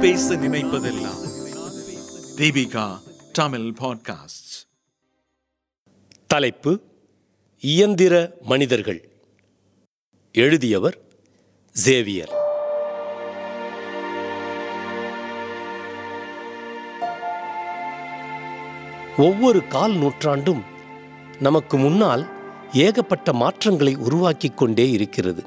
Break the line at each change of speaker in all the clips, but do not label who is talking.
பேச நினைப்பதெல்லாம். தீபிகா தமிழ் பாட்காஸ்ட்
தலைப்பு இயந்திர மனிதர்கள். எழுதியவர் சேவியர் ஒவ்வொரு கால் நூற்றாண்டும் நமக்கு முன்னால் ஏகப்பட்ட மாற்றங்களை உருவாக்கிக் கொண்டே இருக்கிறது.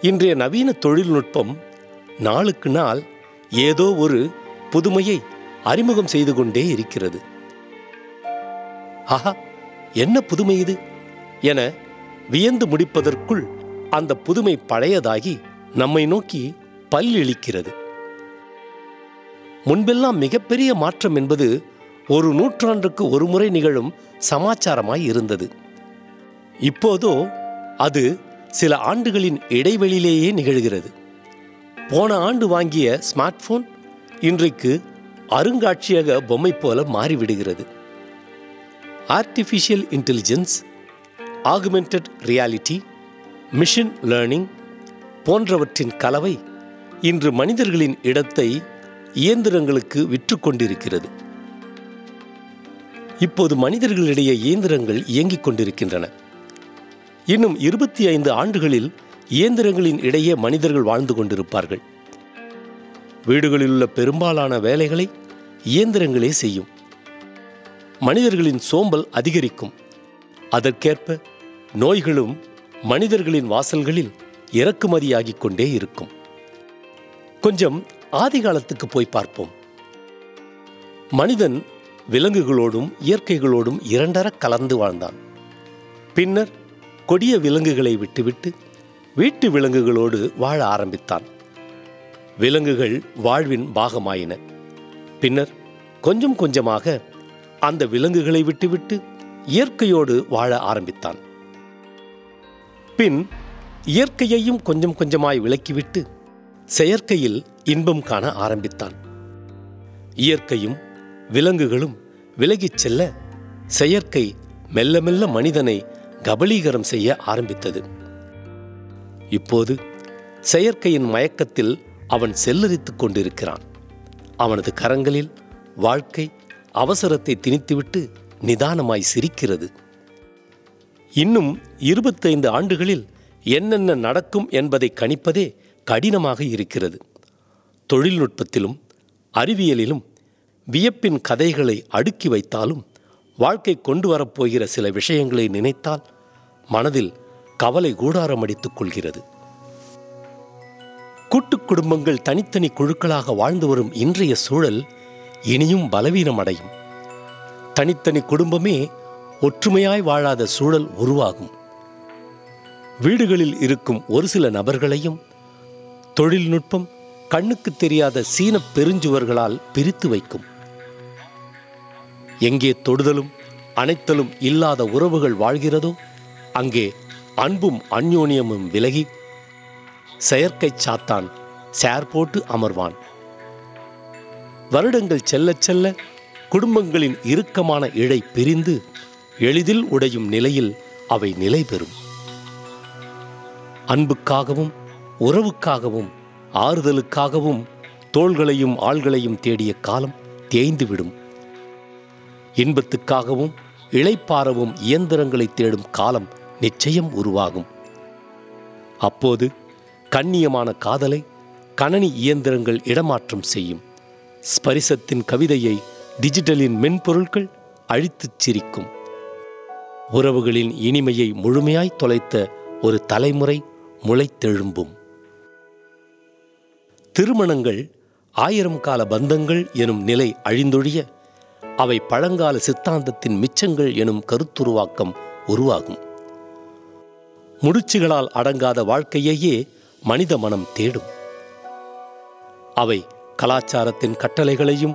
இன்றைய நவீன தொழில்நுட்பம் நாளுக்கு நாள் ஏதோ ஒரு புதுமையை அறிமுகம் செய்து கொண்டே இருக்கிறது. ஆஹா என்ன புதுமை இது? என வியந்து முடிப்பதற்குள் அந்த புதுமை பழையதாகி நம்மை நோக்கி பல்லிழிக்கிறது. முன்பெல்லாம் மிகப்பெரிய மாற்றம் என்பது ஒரு நூற்றாண்டுக்கு ஒரு முறை நிகழும் சமாச்சாரமாய் இருந்தது. இப்போதோ அது சில ஆண்டுகளின் இடைவெளியிலேயே நிகழ்கிறது. போன ஆண்டு வாங்கிய ஸ்மார்ட் போன் இன்றைக்கு அருங்காட்சியக பொம்மை போல மாறிவிடுகிறது. Artificial intelligence augmented reality machine learning போன்றவற்றின் கலவை இன்று மனிதர்களின் இடத்தை இயந்திரங்களுக்கு விற்றுக்கொண்டிருக்கிறது இப்போது மனிதர்களிடையே இயந்திரங்கள் இயங்கிக் கொண்டிருக்கின்றன. இன்னும் இருபத்தி ஐந்து ஆண்டுகளில் இயந்திரங்களின் இடையே மனிதர்கள் வாழ்ந்து கொண்டிருப்பார்கள். வீடுகளில் உள்ள பெரும்பாலான வேலைகளை இயந்திரங்களே செய்யும். மனிதர்களின் சோம்பல் அதிகரிக்கும். அதற்கேற்ப நோய்களும் மனிதர்களின் வாசல்களில் இறக்குமதியாகிக் கொண்டே இருக்கும். கொஞ்சம் ஆதி காலத்துக்கு போய் பார்ப்போம். மனிதன் விலங்குகளோடும் இயற்கைகளோடும் இரண்டர கலந்து வாழ்ந்தான். பின்னர் கொடிய விலங்குகளை விட்டுவிட்டு வீட்டு விலங்குகளோடு வாழ ஆரம்பித்தான். விலங்குகள் வாழ்வின் பாகமாயின. பின்னர் கொஞ்சம் கொஞ்சமாக அந்த விலங்குகளை விட்டுவிட்டு இயற்கையோடு வாழ ஆரம்பித்தான். பின் இயற்கையையும் கொஞ்சம் கொஞ்சமாய் விலக்கிவிட்டு செயற்கையில் இன்பம் காண ஆரம்பித்தான். இயற்கையும் விலங்குகளும் விலகிச் செல்ல செயற்கை மெல்ல மெல்ல மனிதனை கபலீகரம் செய்ய ஆரம்பித்தது. இப்போது செயற்கையின் மயக்கத்தில் அவன் செல்லரித்துக் கொண்டிருக்கிறான். அவனது கரங்களில் வாழ்க்கை அவசரத்தை திணித்துவிட்டு நிதானமாய் சிரிக்கிறது. இன்னும் இருபத்தைந்து ஆண்டுகளில் என்னென்ன நடக்கும் என்பதை கணிப்பதே கடினமாக இருக்கிறது. தொழில்நுட்பத்திலும் அறிவியலிலும் வியப்பின் கதைகளை அடுக்கி வைத்தாலும் வாழ்க்கை கொண்டு வரப்போகிற சில விஷயங்களை நினைத்தால் மனதில் கவலை கூடாரம் அடித்துக் கொள்கிறது. கூட்டுக் குடும்பங்கள் தனித்தனி குழுக்களாக வாழ்ந்து வரும் இன்றைய சூழல் இனியும் பலவீனம் அடையும். தனித்தனி குடும்பமே ஒற்றுமையாய் வாழாத சூழல் உருவாகும். வீடுகளில் இருக்கும் ஒரு சில நபர்களையும் தொழில்நுட்பம் கண்ணுக்கு தெரியாத சீன பெருஞ்சுவர்களால் பிரித்து வைக்கும். எங்கே தொடுதலும் அணைத்தலும் இல்லாத உறவுகள் வாழ்கிறதோ அங்கே அன்பும் அந்யோன்யமும் விலகி செயற்கை சாத்தான் சேர் போட்டு அமர்வான். வருடங்கள் செல்ல செல்ல குடும்பங்களின் இறுக்கமான இழை பிரிந்து எளிதில் உடையும் நிலையில் அவை நிலை பெறும். அன்புக்காகவும் உறவுக்காகவும் ஆறுதலுக்காகவும் தோள்களையும் ஆள்களையும் தேடிய காலம் தேய்ந்துவிடும். இன்பத்துக்காகவும் இளைப்பாறவும் இயந்திரங்களை தேடும் காலம் நிச்சயம் உருவாகும். அப்போது கண்ணியமான காதலை கணனி இயந்திரங்கள் இடமாற்றம் செய்யும். ஸ்பரிசத்தின் கவிதையை டிஜிட்டலின் மென்பொருட்கள் அழித்துச் சிரிக்கும். உறவுகளின் இனிமையை முழுமையாய் தொலைத்த ஒரு தலைமுறை முளைத்தெழும்பும். திருமணங்கள் ஆயிரம் கால பந்தங்கள் எனும் நிலை அழிந்தொழிய அவை பழங்கால சித்தாந்தத்தின் மிச்சங்கள் எனும் கருத்துருவாக்கம் உருவாகும். முடிச்சுகளால் அடங்காத வாழ்க்கையையே மனித மனம் தேடும். அவை கலாச்சாரத்தின் கட்டளைகளையும்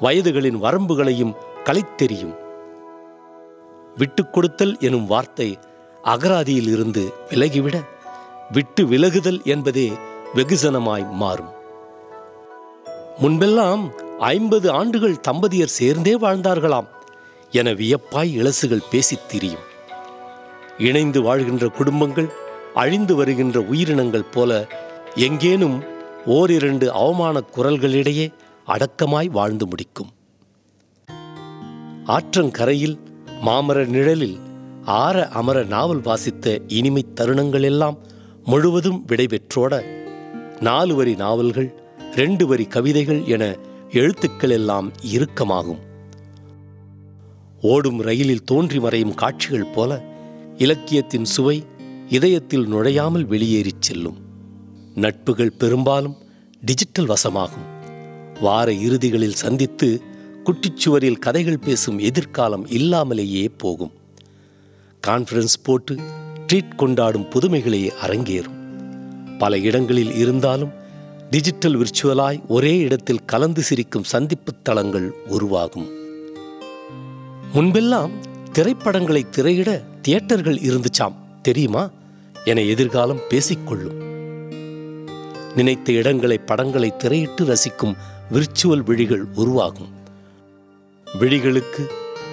வயதுகளின் வரம்புகளையும் கலைத்தெறியும். விட்டுக் கொடுத்தல் எனும் வார்த்தை அகராதியில் இருந்து விலகிவிட விட்டு விலகுதல் என்பதே வெகுசனமாய் மாறும். முன்பெல்லாம் ஐம்பது ஆண்டுகள் தம்பதியர் சேர்ந்தே வாழ்ந்தார்களாம் என வியப்பாய் இளசுகள் பேசித் திரியும். இணைந்து வாழ்கின்ற குடும்பங்கள் அழிந்து வருகின்ற உயிரினங்கள் போல எங்கேனும் ஓரிரண்டு அவமான குரல்களிடையே அடக்கமாய் வாழ்ந்து முடிக்கும். ஆற்றங்கரையில் மாமர நிழலில் ஆற அமர நாவல் வாசித்த இனிமைத் தருணங்கள் எல்லாம் முழுவதும் விடைபெற்றோட நாலு வரி நாவல்கள் ரெண்டு வரி கவிதைகள் என எழுத்துக்கள் எல்லாம் இறுக்கமாகும். ஓடும் ரயிலில் தோன்றி மறையும் காட்சிகள் போல இலக்கியத்தின் சுவை இதயத்தில் நுழையாமல் வெளியேறிச் செல்லும். நட்புகள் பெரும்பாலும் டிஜிட்டல் வசமாகும். வார இறுதிகளில் சந்தித்து குட்டிச்சுவரில் கதைகள் பேசும் எதிர்காலம் இல்லாமலேயே போகும். கான்ஃபரன்ஸ் போட்டு ட்ரீட் கொண்டாடும் புதுமைகளே அரங்கேறும். பல இடங்களில் இருந்தாலும் டிஜிட்டல் விர்ச்சுவலாய் ஒரே இடத்தில் கலந்து சிரிக்கும் சந்திப்பு தளங்கள் உருவாகும். முன்பெல்லாம் திரைப்படங்களை திரையிட தியேட்டர்கள் இருந்துச்சாம். தெரியுமா? என எதிர்காலம் பேசிக்கொள்ளும். நினைத்த இடங்களை படங்களை திரையிட்டு ரசிக்கும் விர்ச்சுவல் விழிகள் உருவாகும். விழிகளுக்கு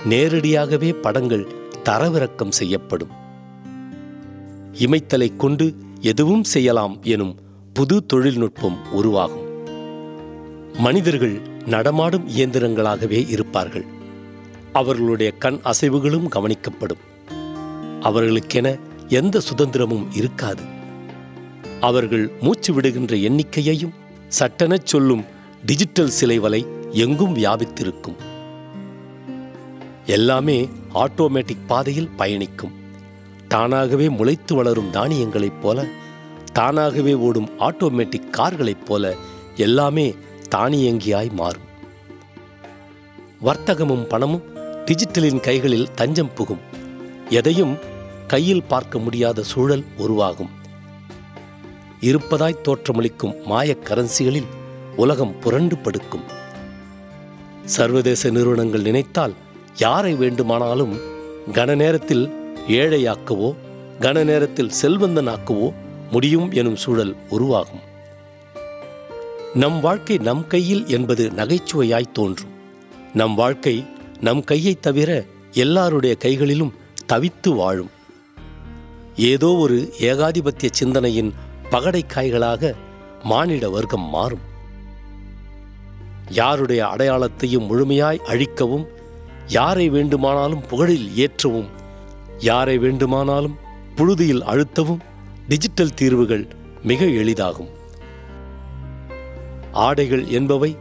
நேரடியாகவே படங்கள் தரவிறக்கம் செய்யப்படும். இமைத்தலை கொண்டு எதுவும் செய்யலாம் எனும் புது தொழில்நுட்பம் உருவாகும். மனிதர்கள் நடமாடும் இயந்திரங்களாகவே இருப்பார்கள். அவர்களுடைய கண் அசைவுகளும் கவனிக்கப்படும். அவர்களுக்கென எந்த சுதந்திரமும் இருக்காது. அவர்கள் மூச்சு விடுகின்ற எண்ணிக்கையையும் சட்டெனச் சொல்லும் டிஜிட்டல் சிலை வலை எங்கும் வியாபித்திருக்கும். எல்லாமே ஆட்டோமேட்டிக் பாதையில் பயணிக்கும். தானாகவே முளைத்து வளரும் தானியங்களைப் போல தானாகவே ஓடும் ஆட்டோமேட்டிக் கார்களைப் போல எல்லாமே தானியங்கியாய் மாறும். வர்த்தகமும் பணமும் டிஜிட்டலின் கைகளில் தஞ்சம் புகும். எதையும் கையில் பார்க்க முடியாத சூழல் உருவாகும். இருப்பதாய் தோற்றமளிக்கும் மாயக் கரன்சிகளில் உலகம் புரண்டு படுக்கும். சர்வதேச நிறுவனங்கள் நினைத்தால் யாரை வேண்டுமானாலும் கன நேரத்தில் ஏழையாக்கவோ கன நேரத்தில் செல்வந்தனாக்கவோ முடியும் எனும் சூழல் உருவாகும். நம் வாழ்க்கை நம் கையில் என்பது நகைச்சுவையாய் தோன்றும். நம் வாழ்க்கை நம் கையைத் தவிர எல்லாருடைய கைகளிலும் தவித்து வாழும். ஏதோ ஒரு ஏகாதிபத்திய சிந்தனையின் பகடைக்காய்களாக மானிட வர்க்கம் மாறும். யாருடைய அடையாளத்தையும் முழுமையாய் அழிக்கவும் யாரை வேண்டுமானாலும் புகழில் ஏற்றவும் யாரை வேண்டுமானாலும் புழுதியில் அழுத்தவும் டிஜிட்டல் தீர்வுகள் மிக எளிதாகும். ஆடைகள் என்பவை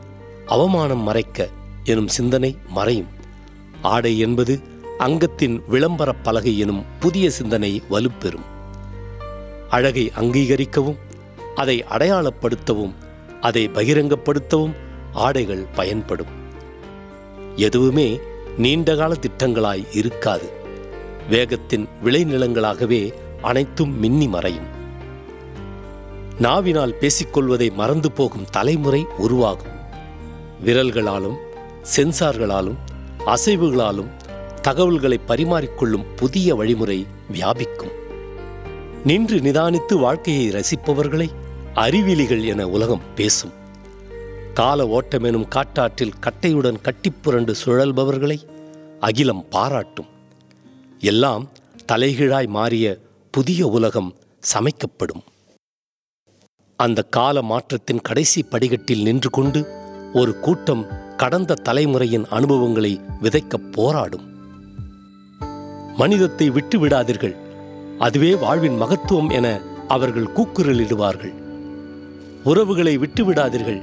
அவமானம் மறைக்க எனும் சிந்தனை மறையும். ஆடை என்பது அங்கத்தின் விளம்பரப் பலகை எனும் புதிய சிந்தனை வலுப்பெறும். அழகை அங்கீகரிக்கவும் அதை அடையாளப்படுத்தவும் அதை பகிரங்கப்படுத்தவும் ஆடைகள் பயன்படும். எதுவுமே நீண்டகால திட்டங்களாய் இருக்காது. வேகத்தின் விளைநிலங்களாகவே அனைத்தும் மின்னி மறையும். நாவினால் பேசிக்கொள்வதை மறந்து போகும் தலைமுறை உருவாகும். விரல்களாலும் சென்சார்களாலும் அசைவுகளாலும் தகவல்களை பரிமாறிக்கொள்ளும் புதிய வழிமுறை வியாபிக்கும். நின்று நிதானித்து வாழ்க்கையை ரசிப்பவர்களை அறிவிலிகள் என உலகம் பேசும். கால ஓட்டமெனும் காட்டாற்றில் கட்டையுடன் கட்டிப்புரண்டு சுழல்பவர்களை அகிலம் பாராட்டும். எல்லாம் தலைகீழாய் மாறிய புதிய உலகம் சமைக்கப்படும். அந்த கால மாற்றத்தின் கடைசி படிகட்டில் நின்று கொண்டு ஒரு கூட்டம் கடந்த தலைமுறையின் அனுபவங்களை விதைக்கப் போராடும். மனிதத்தை விட்டு விடாதீர்கள் அதுவே வாழ்வின் மகத்துவம் என அவர்கள் கூக்குரலிடுவார்கள். உறவுகளை விட்டு விடாதீர்கள்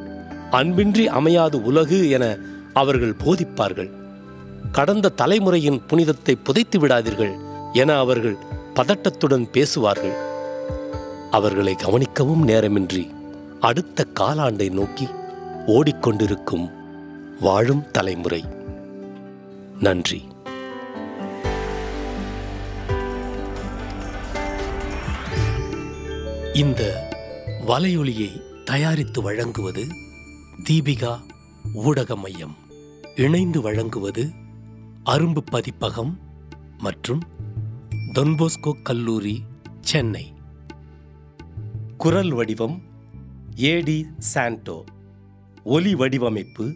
அன்பின்றி அமையாது உலகு என அவர்கள் போதிப்பார்கள். கடந்த தலைமுறையின் புனிதத்தை புதைத்து விடாதீர்கள் என அவர்கள் பதட்டத்துடன் பேசுவார்கள். அவர்களை கவனிக்கவும் நேரமின்றி அடுத்த காலாண்டை நோக்கி ஓடிக்கொண்டிருக்கும் வாழும் தலைமுறை. நன்றி. இந்த வலையொலியை தயாரித்து வழங்குவது தீபிகா ஊடக மையம் இணைந்து வழங்குவது அரும்பு பதிப்பகம் மற்றும் தொன்போஸ்கோ கல்லூரி சென்னை. குரல் வடிவம் ஏடி சாண்டோ. ஒலி வடிவமைப்பு